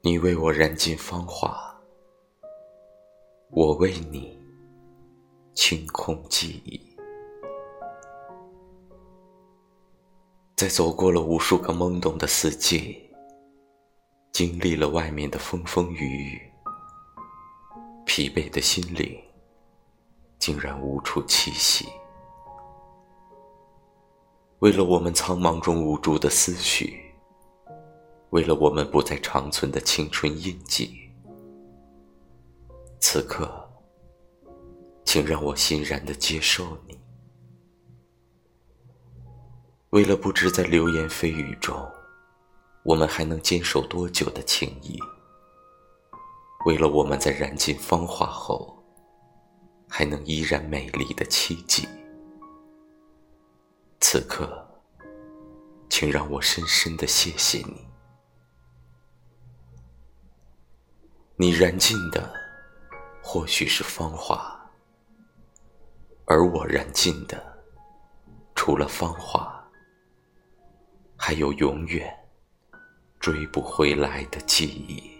你为我燃尽芳华，我为你清空记忆。在走过了无数个懵懂的四季，经历了外面的风风雨雨，疲惫的心灵竟然无处栖息。为了我们苍茫中无助的思绪，为了我们不再长存的青春印记，此刻，请让我欣然的接受你。为了不知在流言蜚语中，我们还能坚守多久的情谊，为了我们在燃尽芳华后，还能依然美丽的期冀。此刻，请让我深深的谢谢你。你燃尽的或许是芳华，而我燃尽的，除了芳华，还有永远追不回来的记忆。